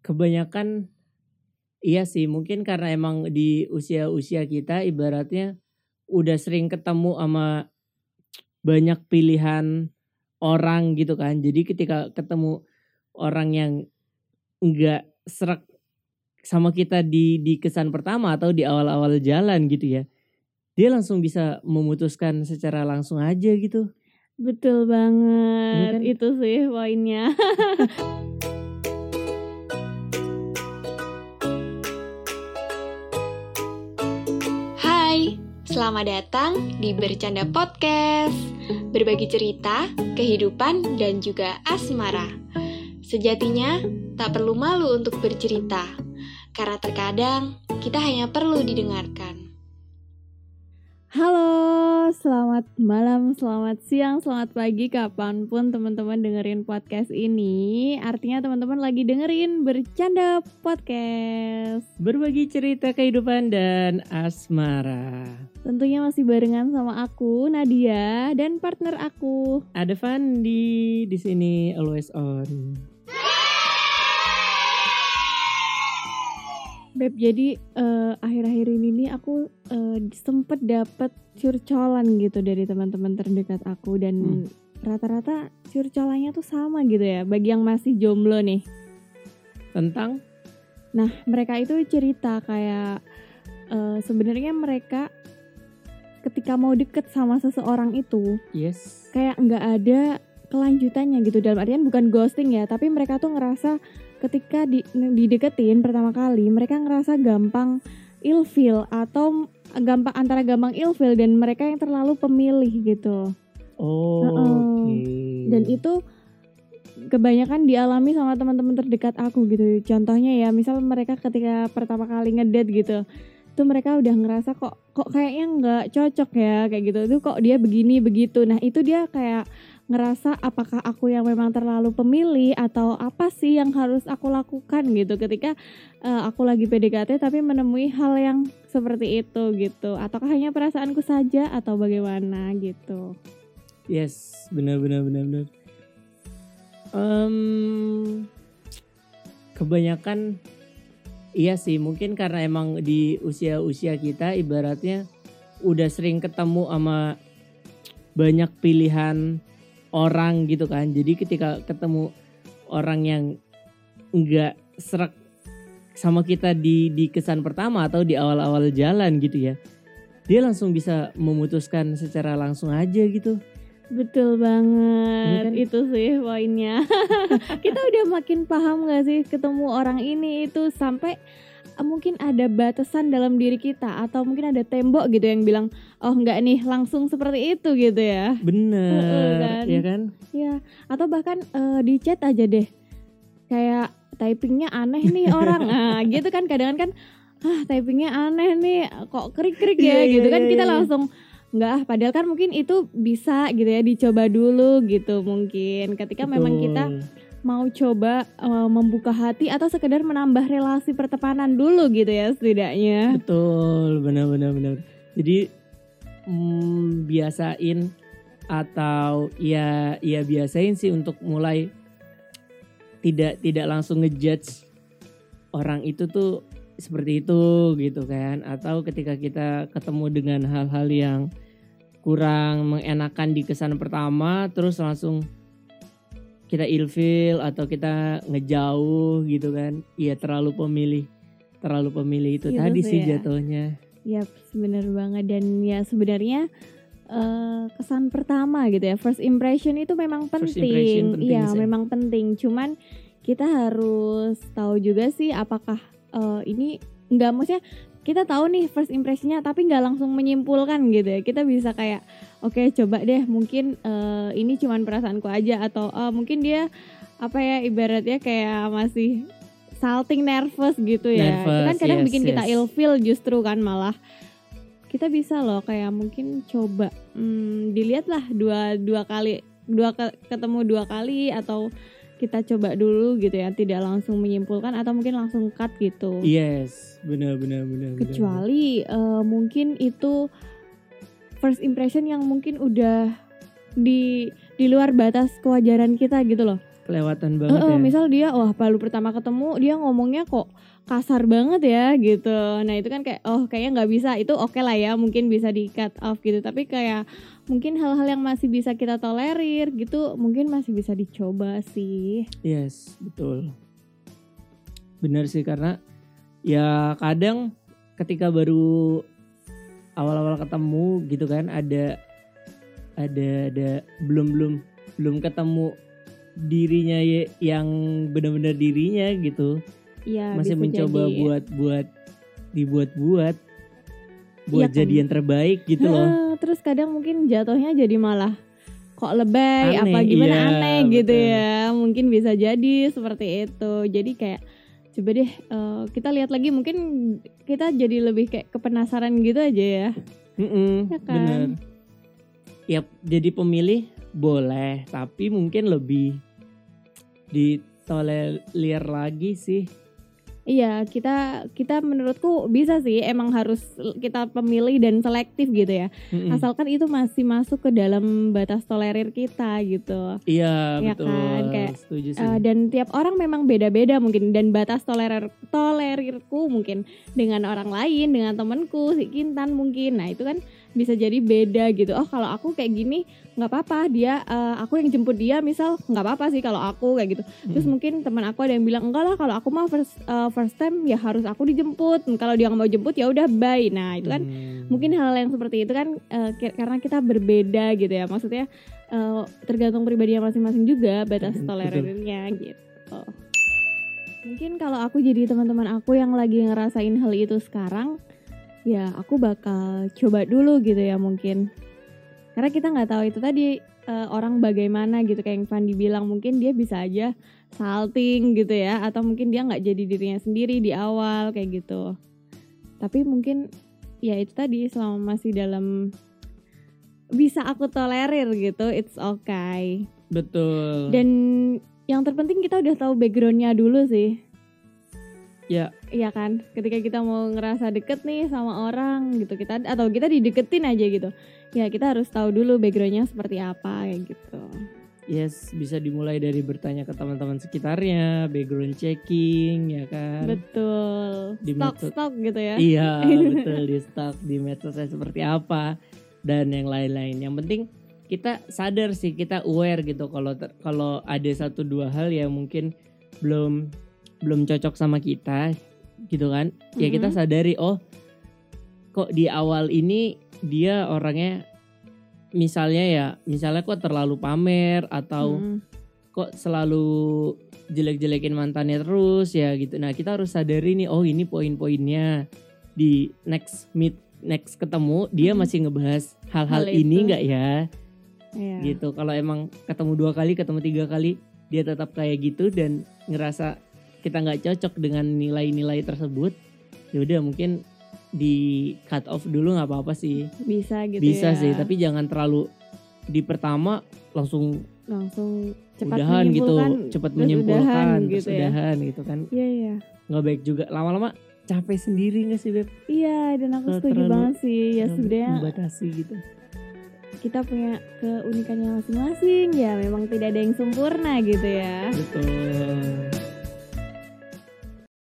kebanyakan iya sih mungkin karena emang di usia-usia kita ibaratnya udah sering ketemu sama banyak pilihan orang gitu kan. Jadi ketika ketemu orang yang enggak serak sama kita di di kesan pertama atau di awal-awal jalan gitu ya. Dia langsung bisa memutuskan secara langsung aja gitu. Betul banget. kan? Itu sih poinnya. Hai, selamat datang di Bercanda Podcast. Berbagi cerita, kehidupan, dan juga asmara. Sejatinya, tak perlu malu untuk bercerita. Karena terkadang, kita hanya perlu didengarkan. Halo, selamat malam, selamat siang, selamat pagi, kapan pun teman-teman dengerin podcast ini. Artinya teman-teman lagi dengerin Bercanda Podcast. Berbagi cerita kehidupan dan asmara. Tentunya masih barengan sama aku, Nadia, dan partner aku. Ada Fandi di sini always on. Beb, jadi eh, akhir-akhir ini nih aku eh, sempet dapet curcolan gitu dari teman-teman terdekat aku dan Hmm. rata-rata curcolannya tuh sama gitu ya. Bagi yang masih jomblo nih, Tentang nah mereka itu cerita kayak eh, sebenarnya mereka ketika mau deket sama seseorang itu yes. kayak nggak ada kelanjutannya gitu dalam artian bukan ghosting ya tapi mereka tuh ngerasa ketika di, dideketin pertama kali mereka ngerasa gampang ilfeel atau gampang antara gampang ilfeel dan mereka yang terlalu pemilih gitu Oh, Heeh. oke. dan itu kebanyakan dialami sama teman-teman terdekat aku gitu contohnya ya misal mereka ketika pertama kali ngedate gitu itu mereka udah ngerasa kok kok kayaknya nggak cocok ya kayak gitu itu kok dia begini begitu nah itu dia kayak ngerasa apakah aku yang memang terlalu pemilih atau apa sih yang harus aku lakukan gitu. Ketika eh, aku lagi PDKT tapi menemui hal yang seperti itu gitu. Ataukah hanya perasaanku saja atau bagaimana gitu? Yes, benar benar benar benar. Em, kebanyakan iya sih mungkin karena emang di usia-usia kita ibaratnya udah sering ketemu sama banyak pilihan orang gitu kan. Jadi ketika ketemu orang yang enggak serak sama kita di di kesan pertama atau di awal-awal jalan gitu ya. Dia langsung bisa memutuskan secara langsung aja gitu. Betul banget, Iya kan? itu sih poinnya. Kita udah makin paham gak sih ketemu orang ini itu sampai mungkin ada batasan dalam diri kita atau mungkin ada tembok gitu yang bilang oh nggak nih langsung seperti itu gitu ya. Bener, kan? ya kan? Ya atau bahkan eh, di chat aja deh kayak typingnya aneh nih orang, nah gitu kan kadang kan ah typingnya aneh nih kok krik-krik ya Iya, gitu iya, kan iya, kita iya. langsung nggak ah padahal kan mungkin itu bisa gitu ya dicoba dulu gitu mungkin ketika memang kita Betul. Mau coba eh, membuka hati atau sekedar menambah relasi pertemanan dulu gitu ya setidaknya Betul, benar-benar benar. Jadi mm, biasain atau ya ya biasain sih untuk mulai tidak tidak langsung ngejudge orang itu tuh seperti itu gitu kan atau ketika kita ketemu dengan hal-hal yang kurang mengenakan di kesan pertama terus langsung kita ilfil atau kita ngejauh gitu kan. Iya terlalu pemilih terlalu pemilih itu Gitu tadi sih ya. jatuhnya. Yap, bener banget. Dan ya sebenarnya eh, kesan pertama gitu ya first impression itu memang penting, iya memang penting. Cuman kita harus tahu juga sih apakah eh, ini nggak maksudnya kita tahu nih first impressionnya tapi nggak langsung menyimpulkan gitu ya. Kita bisa kayak oke coba deh mungkin eh, ini cuman perasaanku aja atau eh, mungkin dia apa ya ibaratnya kayak masih salting nervous gitu ya. itu kan Nervous, kadang yes, bikin kita yes. ilfeel justru kan malah kita bisa loh kayak mungkin coba hmm, dilihat lah dua dua kali dua ke- ketemu dua kali atau kita coba dulu gitu ya tidak langsung menyimpulkan atau mungkin langsung cut gitu yes benar benar benar benar. kecuali eh, mungkin itu first impression yang mungkin udah di di luar batas kewajaran kita gitu loh kelewatan banget eh, ya. misal dia wah baru pertama ketemu dia ngomongnya kok kasar banget ya gitu nah itu kan kayak oh kayaknya nggak bisa itu oke lah ya mungkin bisa di cut off gitu tapi kayak mungkin hal-hal yang masih bisa kita tolerir gitu mungkin masih bisa dicoba sih Yes, betul. Bener sih karena ya kadang ketika baru awal-awal ketemu gitu kan ada ada ada belum belum belum ketemu dirinya yang benar-benar dirinya gitu. Iya Masih mencoba jadi. buat buat dibuat-buat buat Iya kan? jadi yang terbaik gitu loh. Terus kadang mungkin jatuhnya jadi malah kok lebay Aneh, apa gimana iya, aneh gitu betul. ya mungkin bisa jadi seperti itu jadi kayak coba deh eh, kita lihat lagi mungkin kita jadi lebih kayak kepenasaran gitu aja ya Mm-mm, Ya kan? Bener. Ya jadi pemilih boleh, tapi mungkin lebih ditolerir lagi sih. Iya, kita kita menurutku bisa sih emang harus kita pemilih dan selektif gitu ya. Mm-mm. Asalkan itu masih masuk ke dalam batas tolerir kita gitu. Iya Ya betul. kan, kayak, Setuju sih. Eh, dan tiap orang memang beda-beda mungkin dan batas tolerir tolerirku mungkin dengan orang lain, dengan temanku si Kintan mungkin. Nah, itu kan bisa jadi beda gitu. Oh, kalau aku kayak gini nggak apa-apa. Dia eh, aku yang jemput dia misal nggak apa-apa sih kalau aku kayak gitu. Terus Mm. mungkin teman aku ada yang bilang enggak lah kalau aku mah first eh, first time ya harus aku dijemput. Kalau dia nggak mau jemput ya udah bye. Nah, itu kan Hmm. mungkin hal yang seperti itu kan ki- karena kita berbeda gitu ya maksudnya eh, tergantung pribadinya masing-masing juga batas tolerirnya gitu mungkin kalau aku jadi teman-teman aku yang lagi ngerasain hal itu sekarang ya aku bakal coba dulu gitu ya mungkin. Karena kita nggak tahu itu tadi eh, orang bagaimana gitu kayak yang Fandi bilang. Mungkin dia bisa aja salting gitu ya atau mungkin dia nggak jadi dirinya sendiri di awal kayak gitu. Tapi mungkin ya itu tadi selama masih dalam bisa aku tolerir gitu it's okay. Betul. dan yang terpenting kita udah tahu backgroundnya dulu sih Ya. iya kan ketika kita mau ngerasa deket nih sama orang gitu kita atau kita dideketin aja gitu ya kita harus tahu dulu backgroundnya seperti apa kayak gitu yes bisa dimulai dari bertanya ke teman-teman sekitarnya, background checking ya kan. betul Di stok metode- stok gitu ya Iya betul di stok di medsosnya seperti apa dan yang lain-lain. Yang penting kita sadar sih kita aware gitu kalau kalau ada satu dua hal yang mungkin belum belum cocok sama kita gitu kan. Ya kita Mhm. sadari oh kok di awal ini dia orangnya misalnya ya misalnya kok terlalu pamer atau Mm, kok selalu jelek-jelekin mantannya terus ya gitu. Nah kita harus sadari nih, oh ini poin-poinnya di next meet next ketemu dia Mhm. masih ngebahas hal-hal Hal ini nggak ya iya. gitu. Kalau emang ketemu dua kali, ketemu tiga kali dia tetap kayak gitu dan ngerasa kita nggak cocok dengan nilai-nilai tersebut, ya udah mungkin di cut off dulu nggak apa-apa sih. bisa gitu Bisa ya. sih, tapi jangan terlalu di pertama langsung langsung cepat udahan gitu cepat menyimpulkan udahan gitu ya. udahan gitu kan. Iya iya. Nggak baik juga lama-lama capek sendiri nggak sih beb? Iya dan aku setuju terlalu- banget sih. Ya sebenarnya membatasi gitu. kita punya keunikannya masing-masing. Ya memang tidak ada yang sempurna gitu ya. Betul